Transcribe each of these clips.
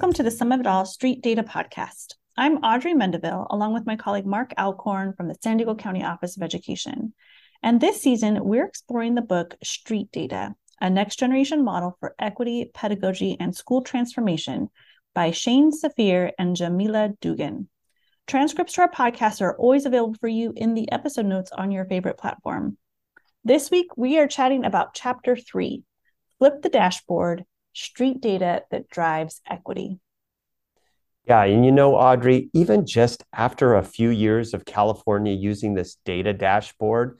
Welcome to the Sum of It All Street Data Podcast. I'm Audrey Mendivil, along with my colleague Mark Alcorn from the San Diego County Office of Education. And this season, we're exploring the book Street Data, a next generation model for equity, pedagogy, and school transformation by Shane Safir and Jamila Dugan. Transcripts to our podcast are always available for you in the episode notes on your favorite platform. This week, we are chatting about Chapter 3 Flip the Dashboard Street Data that Drives Equity. Yeah, and you know, Audrey, even just after a few years of California using this data dashboard,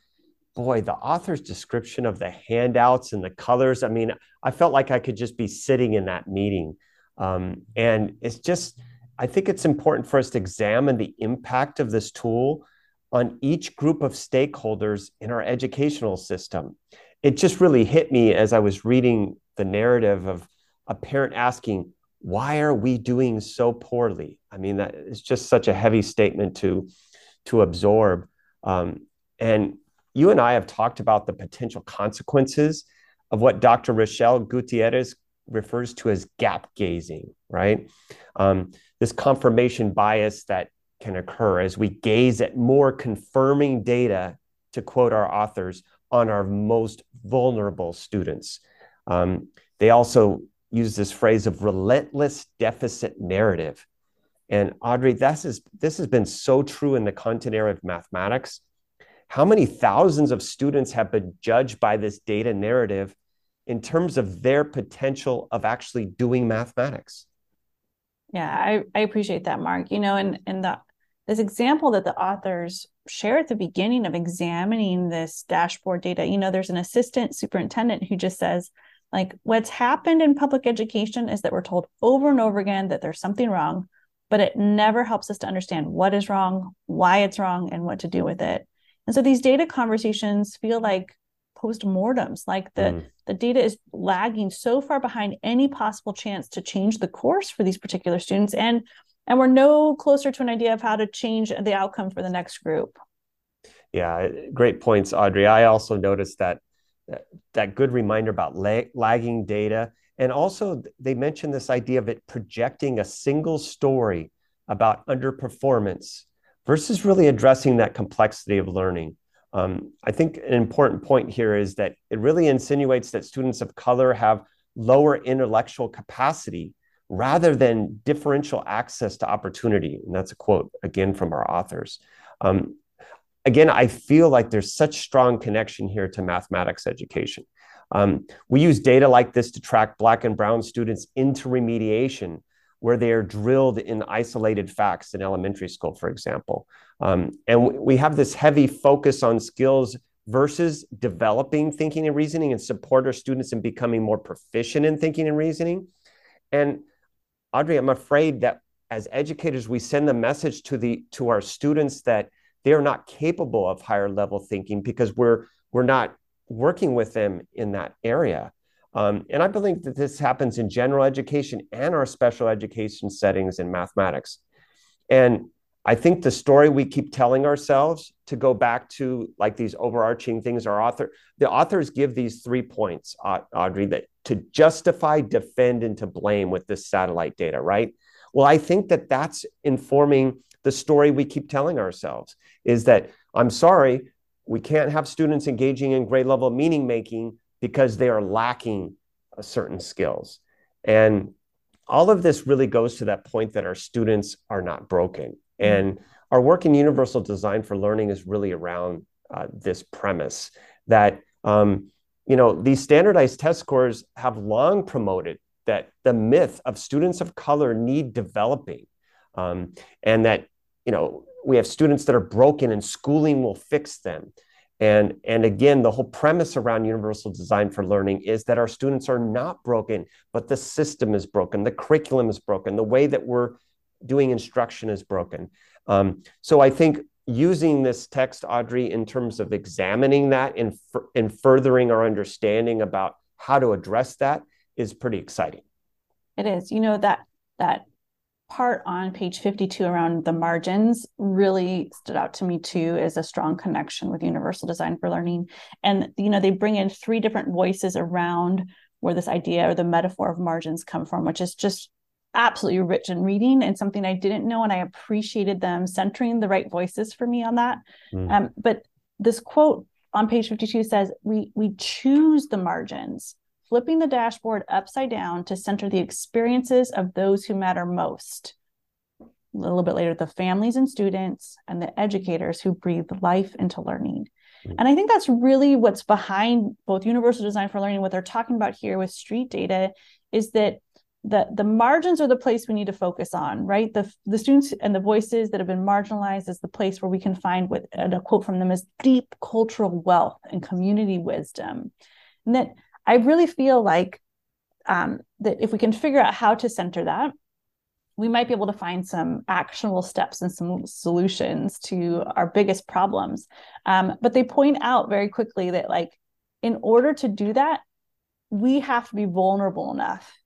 boy, the author's description of the handouts and the colors, I mean, I felt like I could just be sitting in that meeting. Um, and it's just, I think it's important for us to examine the impact of this tool on each group of stakeholders in our educational system. It just really hit me as I was reading the narrative of a parent asking, why are we doing so poorly? I mean, that is just such a heavy statement to, to absorb. Um, and you and I have talked about the potential consequences of what Dr. Rochelle Gutierrez refers to as gap gazing, right? Um, this confirmation bias that can occur as we gaze at more confirming data, to quote our authors, on our most vulnerable students. Um, they also use this phrase of relentless deficit narrative. And Audrey, this, is, this has been so true in the content area of mathematics. How many thousands of students have been judged by this data narrative in terms of their potential of actually doing mathematics? Yeah, I, I appreciate that, Mark. You know, and and the this example that the authors share at the beginning of examining this dashboard data, you know, there's an assistant superintendent who just says, like, what's happened in public education is that we're told over and over again that there's something wrong, but it never helps us to understand what is wrong, why it's wrong, and what to do with it. And so these data conversations feel like postmortems like the mm. the data is lagging so far behind any possible chance to change the course for these particular students and and we're no closer to an idea of how to change the outcome for the next group yeah great points audrey i also noticed that that good reminder about lagging data and also they mentioned this idea of it projecting a single story about underperformance versus really addressing that complexity of learning um, I think an important point here is that it really insinuates that students of color have lower intellectual capacity rather than differential access to opportunity. And that's a quote again from our authors. Um, again, I feel like there's such strong connection here to mathematics education. Um, we use data like this to track Black and Brown students into remediation where they are drilled in isolated facts in elementary school, for example. Um, and we have this heavy focus on skills versus developing thinking and reasoning and support our students in becoming more proficient in thinking and reasoning. And Audrey, I'm afraid that as educators, we send the message to the to our students that they are not capable of higher level thinking because we're we're not working with them in that area. Um, and I believe that this happens in general education and our special education settings in mathematics. And I think the story we keep telling ourselves to go back to like these overarching things our author the authors give these three points audrey that to justify defend and to blame with this satellite data right well i think that that's informing the story we keep telling ourselves is that i'm sorry we can't have students engaging in grade level meaning making because they are lacking certain skills. And all of this really goes to that point that our students are not broken. Mm-hmm. And our work in universal design for learning is really around uh, this premise that um, you know these standardized test scores have long promoted that the myth of students of color need developing, um, and that you know we have students that are broken and schooling will fix them. And, and again, the whole premise around universal design for learning is that our students are not broken, but the system is broken, the curriculum is broken, the way that we're doing instruction is broken. Um, so I think using this text, Audrey, in terms of examining that and, and furthering our understanding about how to address that is pretty exciting. It is. You know that that part on page 52 around the margins really stood out to me too as a strong connection with universal design for learning and you know they bring in three different voices around where this idea or the metaphor of margins come from which is just absolutely rich in reading and something I didn't know. And I appreciated them centering the right voices for me on that. Mm. Um, but this quote on page 52 says, we, we choose the margins, flipping the dashboard upside down to center the experiences of those who matter most. A little bit later, the families and students and the educators who breathe life into learning. And I think that's really what's behind both Universal Design for Learning, what they're talking about here with street data is that the the margins are the place we need to focus on right the the students and the voices that have been marginalized is the place where we can find what a quote from them is deep cultural wealth and community wisdom and that i really feel like um, that if we can figure out how to center that we might be able to find some actionable steps and some solutions to our biggest problems. Um, but they point out very quickly that like in order to do that we have to be vulnerable enough.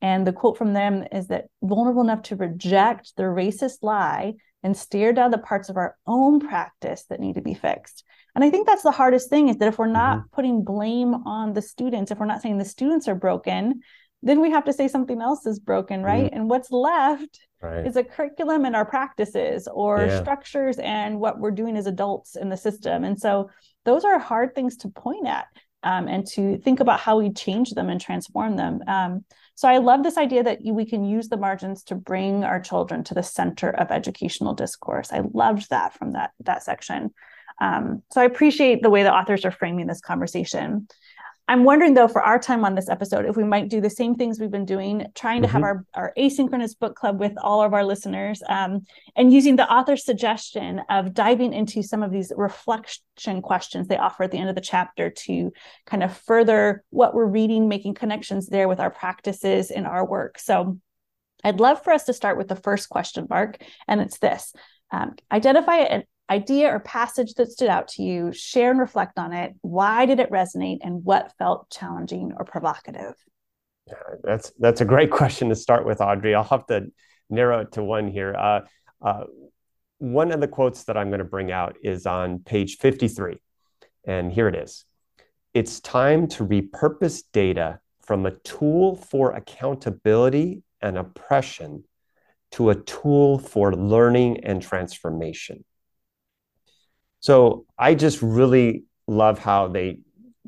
And the quote from them is that vulnerable enough to reject the racist lie and stare down the parts of our own practice that need to be fixed. And I think that's the hardest thing is that if we're not mm-hmm. putting blame on the students, if we're not saying the students are broken, then we have to say something else is broken, right? Mm-hmm. And what's left right. is a curriculum and our practices or yeah. structures and what we're doing as adults in the system. And so those are hard things to point at um, and to think about how we change them and transform them. Um, so I love this idea that we can use the margins to bring our children to the center of educational discourse. I loved that from that that section. Um, so I appreciate the way the authors are framing this conversation. I'm wondering though, for our time on this episode, if we might do the same things we've been doing, trying to mm-hmm. have our, our asynchronous book club with all of our listeners um, and using the author's suggestion of diving into some of these reflection questions they offer at the end of the chapter to kind of further what we're reading, making connections there with our practices in our work. So I'd love for us to start with the first question mark, and it's this. Um, identify an idea or passage that stood out to you, share and reflect on it. Why did it resonate and what felt challenging or provocative? Yeah, that's that's a great question to start with, Audrey. I'll have to narrow it to one here. Uh, uh, one of the quotes that I'm going to bring out is on page 53. And here it is It's time to repurpose data from a tool for accountability and oppression to a tool for learning and transformation. So I just really love how they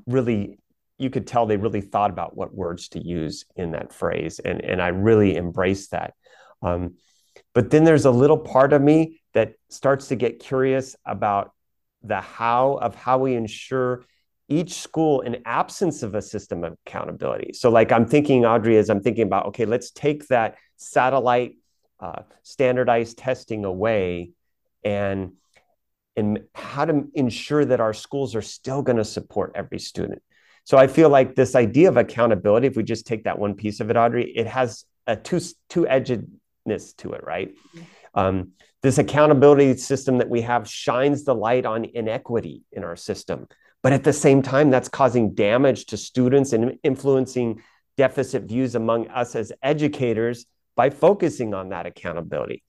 really you could tell they really thought about what words to use in that phrase and and I really embrace that. Um, but then there's a little part of me that starts to get curious about the how of how we ensure each school in absence of a system of accountability. So like I'm thinking Audrey as I'm thinking about okay let's take that satellite uh, standardized testing away and and how to ensure that our schools are still going to support every student. So I feel like this idea of accountability, if we just take that one piece of it, Audrey, it has a two two edgedness to it, right? Mm-hmm. Um, this accountability system that we have shines the light on inequity in our system, but at the same time, that's causing damage to students and influencing deficit views among us as educators by focusing on that accountability.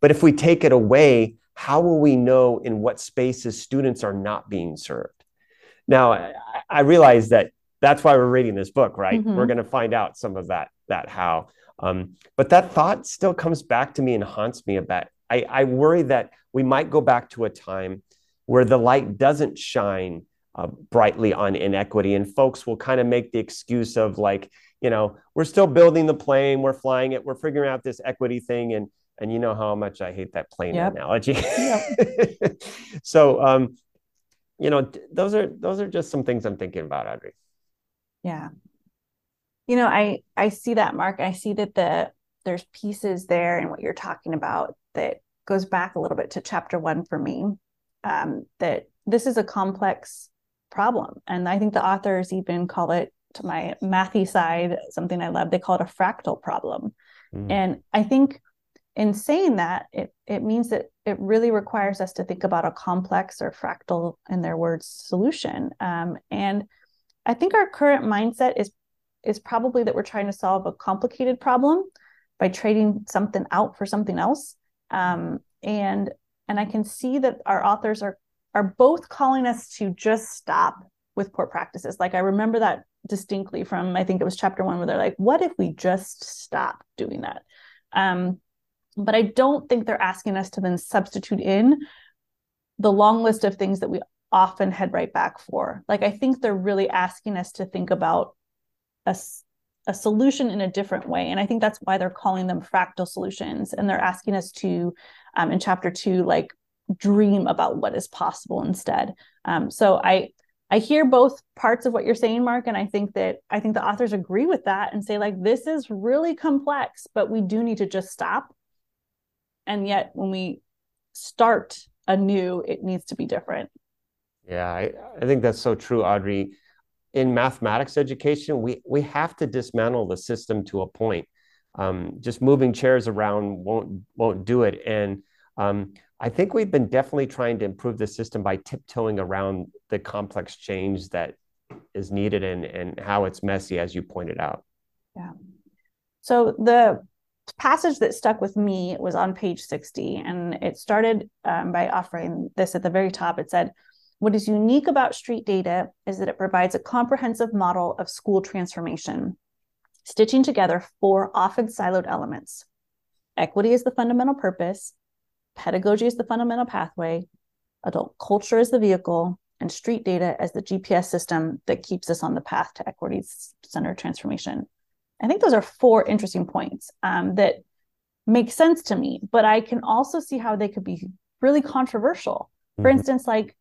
But if we take it away, how will we know in what spaces students are not being served? Now, I, I realize that that's why we're reading this book, right? Mm-hmm. We're going to find out some of that that how. Um, but that thought still comes back to me and haunts me a bit. I, I worry that we might go back to a time where the light doesn't shine uh, brightly on inequity, and folks will kind of make the excuse of like, you know, we're still building the plane, we're flying it, we're figuring out this equity thing, and and you know how much I hate that plane yep. analogy. Yep. so, um, you know, those are those are just some things I'm thinking about, Audrey. Yeah. You know, I I see that, Mark. I see that the there's pieces there and what you're talking about that goes back a little bit to chapter one for me. Um, that this is a complex problem, and I think the authors even call it to my mathy side something I love. They call it a fractal problem, mm. and I think in saying that, it, it means that it really requires us to think about a complex or fractal, in their words, solution. Um, and I think our current mindset is is probably that we're trying to solve a complicated problem by trading something out for something else. Um, and and I can see that our authors are are both calling us to just stop with poor practices. Like I remember that distinctly from I think it was chapter one where they're like, what if we just stop doing that? Um, but I don't think they're asking us to then substitute in the long list of things that we often head right back for. Like I think they're really asking us to think about a, a solution in a different way. And I think that's why they're calling them fractal solutions. And they're asking us to, um, in chapter two, like dream about what is possible instead. Um, so I I hear both parts of what you're saying, Mark, and I think that I think the authors agree with that and say like this is really complex, but we do need to just stop. And yet, when we start anew, it needs to be different. Yeah, I, I think that's so true, Audrey. In mathematics education, we we have to dismantle the system to a point. Um, just moving chairs around won't won't do it. And um, I think we've been definitely trying to improve the system by tiptoeing around the complex change that is needed and, and how it's messy, as you pointed out. Yeah. So the passage that stuck with me was on page 60, and it started um, by offering this at the very top. It said, What is unique about street data is that it provides a comprehensive model of school transformation, stitching together four often siloed elements. Equity is the fundamental purpose, pedagogy is the fundamental pathway, adult culture is the vehicle, and street data as the GPS system that keeps us on the path to equity centered transformation. I think those are four interesting points um, that make sense to me, but I can also see how they could be really controversial. For mm-hmm. instance, like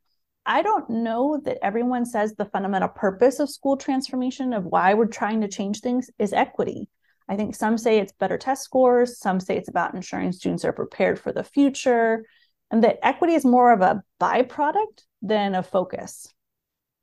I don't know that everyone says the fundamental purpose of school transformation, of why we're trying to change things, is equity. I think some say it's better test scores, some say it's about ensuring students are prepared for the future, and that equity is more of a byproduct than a focus.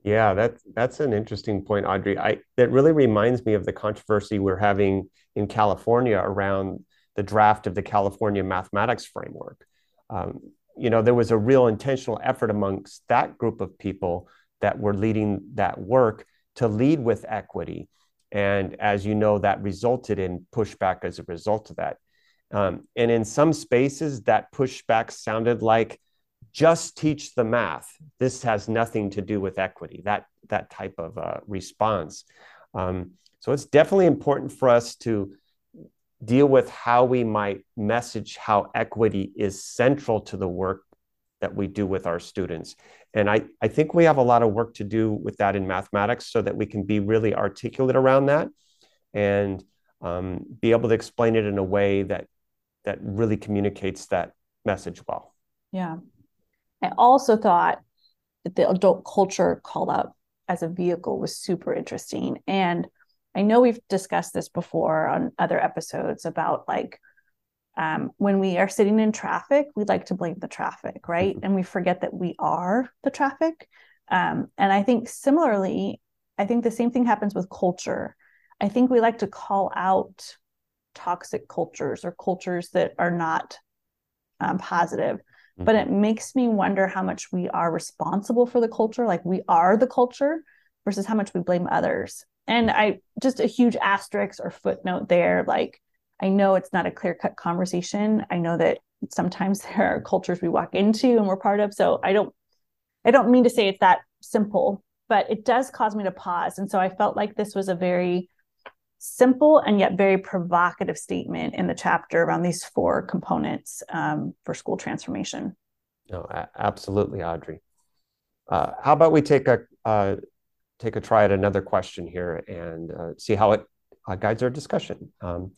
Yeah, that's that's an interesting point, Audrey. I that really reminds me of the controversy we're having in California around the draft of the California mathematics framework. Um, you know, there was a real intentional effort amongst that group of people that were leading that work to lead with equity and as you know, that resulted in pushback as a result of that. Um, and in some spaces, that pushback sounded like just teach the math. This has nothing to do with equity, that, that type of uh, response. Um, so it's definitely important for us to deal with how we might message how equity is central to the work that we do with our students. And I, I think we have a lot of work to do with that in mathematics so that we can be really articulate around that and um, be able to explain it in a way that that really communicates that message well. Yeah. I also thought that the adult culture called out as a vehicle was super interesting. And I know we've discussed this before on other episodes about like um, when we are sitting in traffic, we like to blame the traffic, right? Mm-hmm. And we forget that we are the traffic. Um, and I think similarly, I think the same thing happens with culture. I think we like to call out toxic cultures or cultures that are not um, positive. But it makes me wonder how much we are responsible for the culture, like we are the culture, versus how much we blame others. And I just a huge asterisk or footnote there, like I know it's not a clear cut conversation. I know that sometimes there are cultures we walk into and we're part of. So I don't, I don't mean to say it's that simple, but it does cause me to pause. And so I felt like this was a very simple and yet very provocative statement in the chapter around these four components um, for school transformation. No, absolutely, Audrey. Uh, how about we take a uh, take a try at another question here and uh, see how it uh, guides our discussion. Um,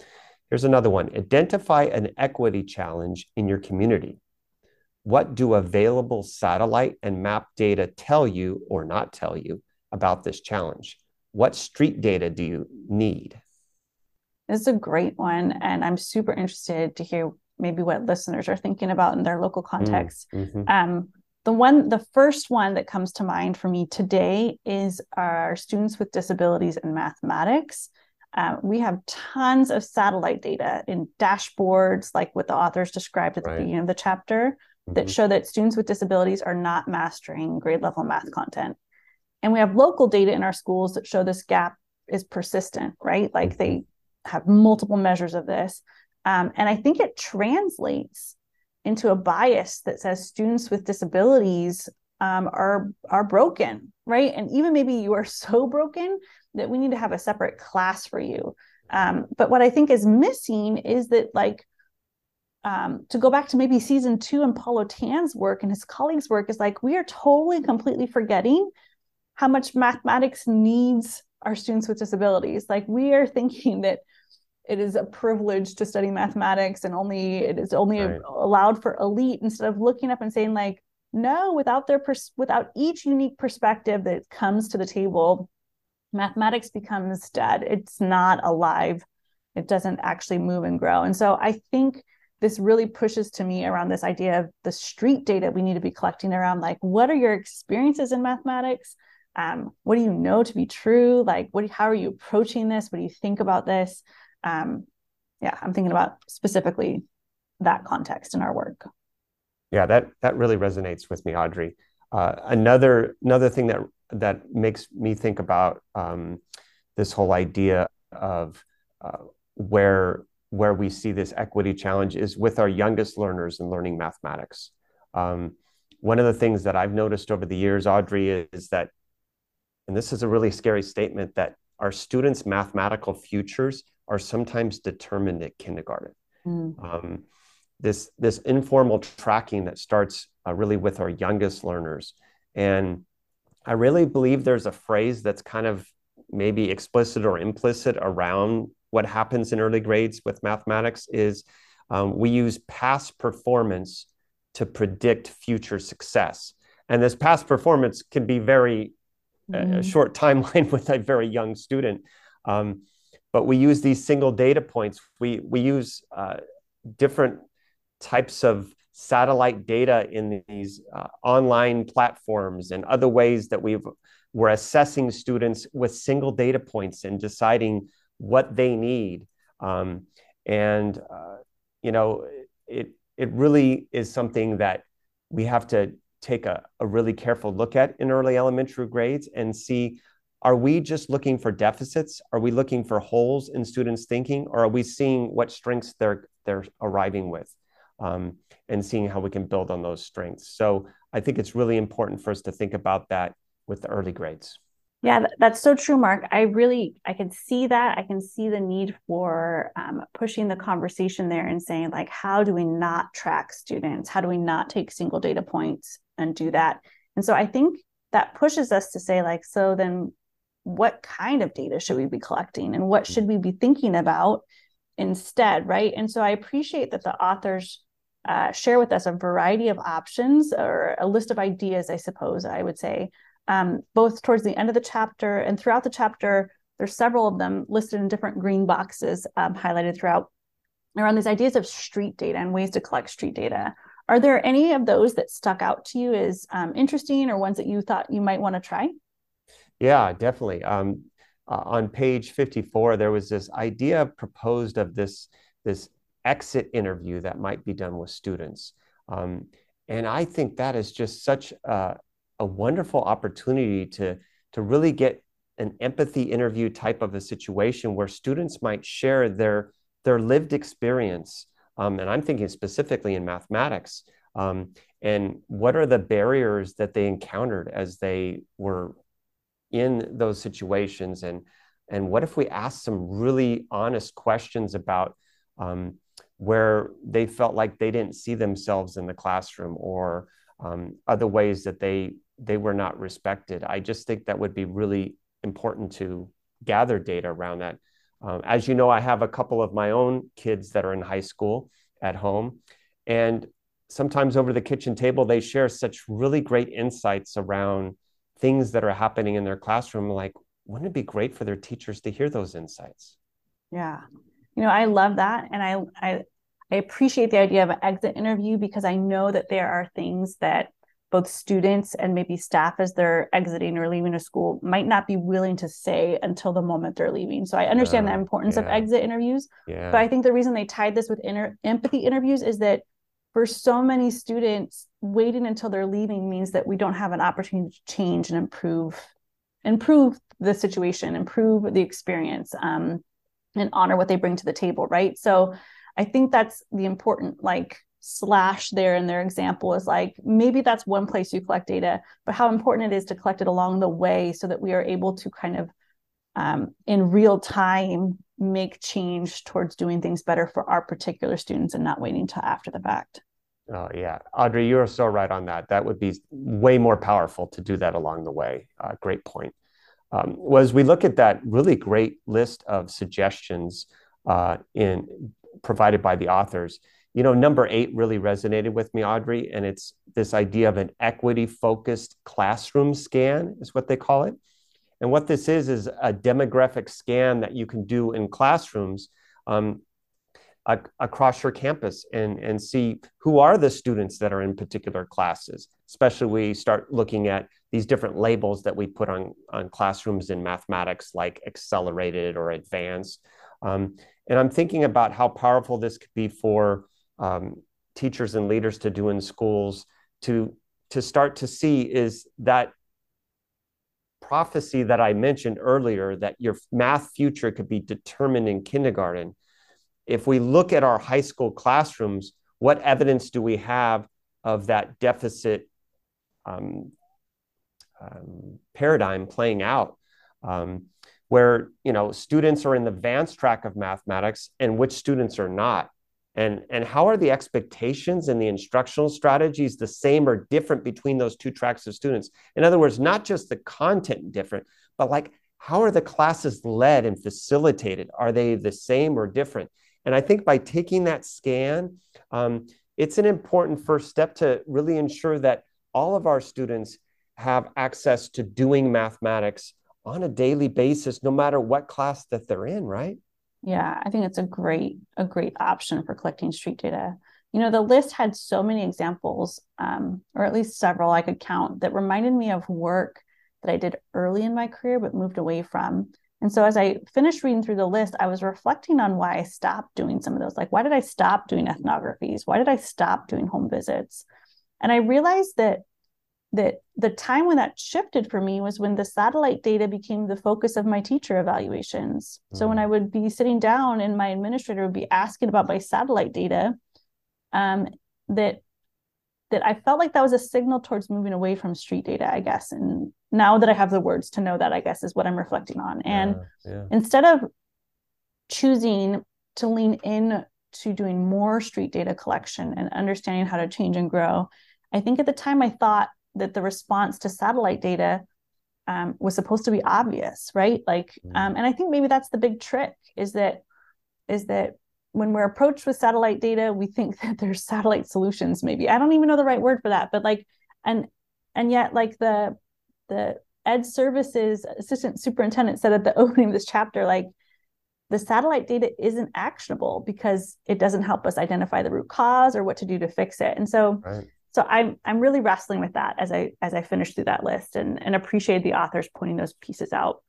Here's another one identify an equity challenge in your community. What do available satellite and map data tell you or not tell you about this challenge? What street data do you need? This is a great one. And I'm super interested to hear maybe what listeners are thinking about in their local context. Mm-hmm. Um, the one, the first one that comes to mind for me today is our students with disabilities in mathematics. Um, we have tons of satellite data in dashboards, like what the authors described at the right. beginning of the chapter, mm-hmm. that show that students with disabilities are not mastering grade level math content. And we have local data in our schools that show this gap is persistent, right? Like they have multiple measures of this. Um, and I think it translates into a bias that says students with disabilities um, are are broken, right? And even maybe you are so broken that we need to have a separate class for you. Um, but what I think is missing is that like um, to go back to maybe season two and Paulo Tan's work and his colleagues' work is like we are totally completely forgetting how much mathematics needs our students with disabilities. Like we are thinking that it is a privilege to study mathematics and only it is only right. allowed for elite instead of looking up and saying like no without their pers- without each unique perspective that comes to the table mathematics becomes dead it's not alive it doesn't actually move and grow and so i think this really pushes to me around this idea of the street data we need to be collecting around like what are your experiences in mathematics um, what do you know to be true? Like what how are you approaching this? What do you think about this? Um, yeah i'm thinking about specifically that context in our work. Yeah that that really resonates with me audrey. Uh, another another thing that that makes me think about um, this whole idea of uh, where where we see this equity challenge is with our youngest learners in learning mathematics. Um, one of the things that I've noticed over the years, Audrey, is that, and this is a really scary statement, that our students' mathematical futures are sometimes determined at kindergarten. Mm. Um, this this informal tracking that starts uh, really with our youngest learners, and I really believe there's a phrase that's kind of maybe explicit or implicit around what happens in early grades with mathematics is um, we use past performance to predict future success. And this past performance can be very mm-hmm. a short timeline with a very young student. Um, but we use these single data points. We, we use uh, different types of satellite data in these uh, online platforms and other ways that we've, we're assessing students with single data points and deciding what they need. Um, and, uh, you know, it, it really is something that we have to take a, a really careful look at in early elementary grades and see are we just looking for deficits are we looking for holes in students thinking or are we seeing what strengths they're they're arriving with um, and seeing how we can build on those strengths so i think it's really important for us to think about that with the early grades yeah, that's so true, Mark. I really I can see that. I can see the need for um, pushing the conversation there and saying like, how do we not track students? How do we not take single data points and do that? And so I think that pushes us to say like, so then what kind of data should we be collecting and what should we be thinking about instead, right? And so I appreciate that the authors uh, share with us a variety of options or a list of ideas, I suppose I would say, um, both towards the end of the chapter and throughout the chapter. There's several of them listed in different green boxes um, highlighted throughout around these ideas of street data and ways to collect street data. Are there any of those that stuck out to you as um, interesting or ones that you thought you might want to try? Yeah, definitely. Um, uh, on page 54, there was this idea proposed of this, this exit interview that might be done with students. Um, and I think that is just such a, a wonderful opportunity to, to really get an empathy interview type of a situation where students might share their, their lived experience. Um, and I'm thinking specifically in mathematics. Um, and what are the barriers that they encountered as they were in those situations? And, and what if we ask some really honest questions about um, where they felt like they didn't see themselves in the classroom or um, other ways that they they were not respected. I just think that would be really important to gather data around that. Um, as you know, I have a couple of my own kids that are in high school at home, and sometimes over the kitchen table, they share such really great insights around things that are happening in their classroom. Like, wouldn't it be great for their teachers to hear those insights? Yeah. You know, I love that. And I, I, I appreciate the idea of an exit interview because I know that there are things that both students and maybe staff as they're exiting or leaving a school might not be willing to say until the moment they're leaving. So I understand the importance yeah. of exit interviews. Yeah. But I think the reason they tied this with inner empathy interviews is that for so many students, waiting until they're leaving means that we don't have an opportunity to change and improve, improve the situation, improve the experience, um, and honor what they bring to the table, right? So I think that's the important like slash there in their example is like maybe that's one place you collect data but how important it is to collect it along the way so that we are able to kind of um, in real time make change towards doing things better for our particular students and not waiting until after the fact. Oh, yeah. Audrey, you're so right on that. That would be way more powerful to do that along the way. Uh, great point. Um, was we look at that really great list of suggestions uh, in provided by the authors, you know, number eight really resonated with me, Audrey, and it's this idea of an equity focused classroom scan, is what they call it. And what this is, is a demographic scan that you can do in classrooms um, across your campus and, and see who are the students that are in particular classes, especially we start looking at these different labels that we put on, on classrooms in mathematics, like accelerated or advanced. Um, and I'm thinking about how powerful this could be for um, teachers and leaders to do in schools to, to start to see is that prophecy that I mentioned earlier that your math future could be determined in kindergarten. If we look at our high school classrooms, what evidence do we have of that deficit um, um, paradigm playing out? Um, where you know students are in the advanced track of mathematics and which students are not and and how are the expectations and the instructional strategies the same or different between those two tracks of students? In other words not just the content different but like how are the classes led and facilitated? Are they the same or different? And i think by taking that scan um, it's an important first step to really ensure that all of our students have access to doing mathematics on a daily basis, no matter what class that they're in, right? Yeah, I think it's a great a great option for collecting street data. You know, the list had so many examples, um, or at least several I could count, that reminded me of work that I did early in my career but moved away from. And so as I finished reading through the list, I was reflecting on why I stopped doing some of those. Like, why did I stop doing ethnographies? Why did I stop doing home visits? And I realized that that the time when that shifted for me was when the satellite data became the focus of my teacher evaluations. Mm-hmm. So when I mm. would be sitting down and my administrator would be asking about my satellite data, um, that that I felt like that was a signal towards moving away from street data, I guess. And now that I have the words to know that, I guess is what I'm reflecting on. And yeah, yeah. instead of choosing to lean in to doing more street data collection and understanding how to change and grow, I think at the time I thought that the response to satellite data um, was supposed to be obvious, right? Like, mm. um, and I think maybe that's the big trick is that is that when we're approached with satellite data, we think that there's satellite solutions. Maybe I don't even know the right word for that, but like, and and yet like the the ed services assistant superintendent said at the opening of this chapter, like the satellite data isn't actionable because it doesn't help us identify the root cause or what to do to fix it. And so right so I'm I'm really wrestling with that as I as I finish through that list and and appreciate the authors pointing those pieces out.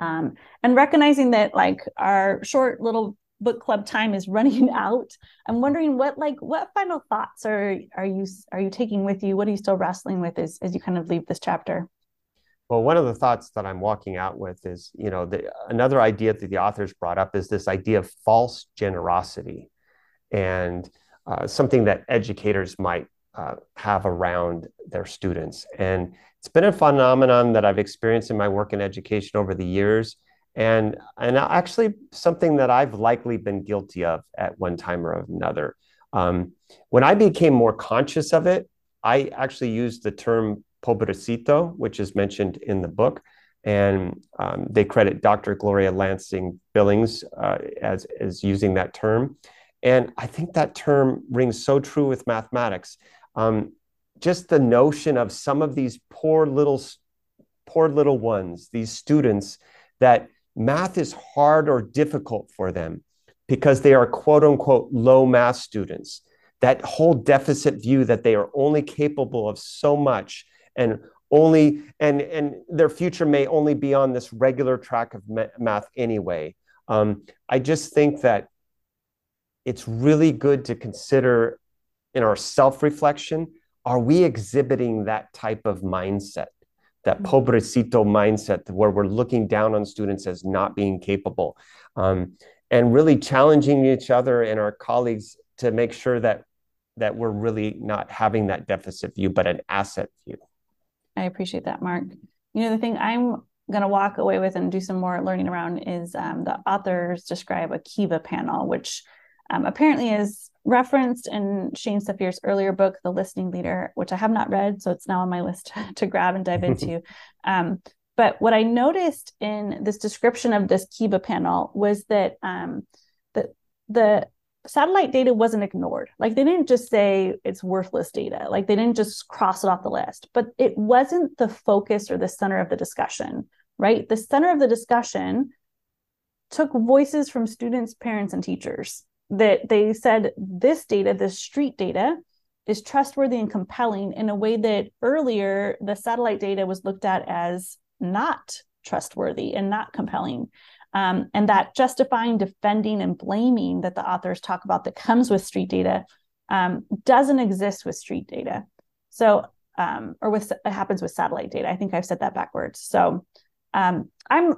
Um, and recognizing that like our short little book club time is running out i'm wondering what like what final thoughts are are you are you taking with you? What are you still wrestling with as, as you kind of leave this chapter? Well one of the thoughts that i'm walking out with is you know the another idea that the authors brought up is this idea of false generosity. And uh, something that educators might uh, have around their students. And it's been a phenomenon that I've experienced in my work in education over the years. And, and actually something that I've likely been guilty of at one time or another. Um, when I became more conscious of it, I actually used the term pobrecito, which is mentioned in the book. And um, they credit Dr. Gloria Lansing Billings uh, as, as using that term. And I think that term rings so true with mathematics. Um, just the notion of some of these poor little, poor little ones, these students, that math is hard or difficult for them because they are quote unquote low math students. That whole deficit view that they are only capable of so much and only and and their future may only be on this regular track of math anyway. Um, I just think that it's really good to consider in our self reflection are we exhibiting that type of mindset that mm-hmm. pobrecito mindset where we're looking down on students as not being capable? Um, and really challenging each other and our colleagues to make sure that that we're really not having that deficit view but an asset view. I appreciate that mark. You know the thing i'm going to walk away with and do some more learning around is um, the authors describe a Kiva panel, which um, apparently is referenced in Shane Safir's earlier book, The Listening Leader, which I have not read, so it's now on my list to grab and dive into. Um, but what I noticed in this description of this Kiva panel was that um, the the satellite data wasn't ignored. Like they didn't just say it's worthless data. Like they didn't just cross it off the list. But it wasn't the focus or the center of the discussion, right? The center of the discussion took voices from students, parents, and teachers that they said this data, this street data, is trustworthy and compelling in a way that earlier the satellite data was looked at as not trustworthy and not compelling. Um, and that justifying, defending, and blaming that the authors talk about that comes with street data um, doesn't exist with street data. So, um, or with it happens with satellite data. I think I've said that backwards. So, um, I'm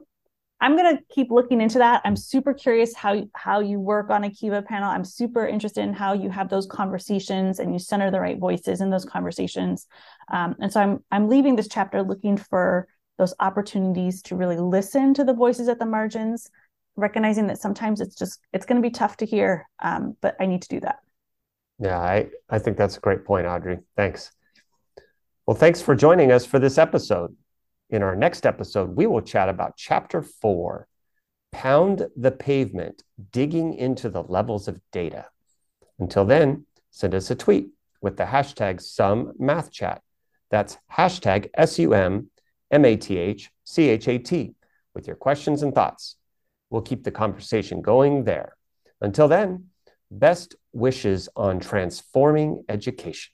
I'm going to keep looking into that. I'm super curious how how you work on a Kiva panel. I'm super interested in how you have those conversations and you center the right voices in those conversations. Um, and so I'm I'm leaving this chapter looking for those opportunities to really listen to the voices at the margins, recognizing that sometimes it's just it's going to be tough to hear, um, but I need to do that. Yeah, I I think that's a great point, Audrey. Thanks. Well, thanks for joining us for this episode. In our next episode, we will chat about Chapter 4 Pound the Pavement, Digging into the Levels of Data. Until then, send us a tweet with the hashtag SumMathChat. That's hashtag S U M M A T H C H A T with your questions and thoughts. We'll keep the conversation going there. Until then, best wishes on transforming education.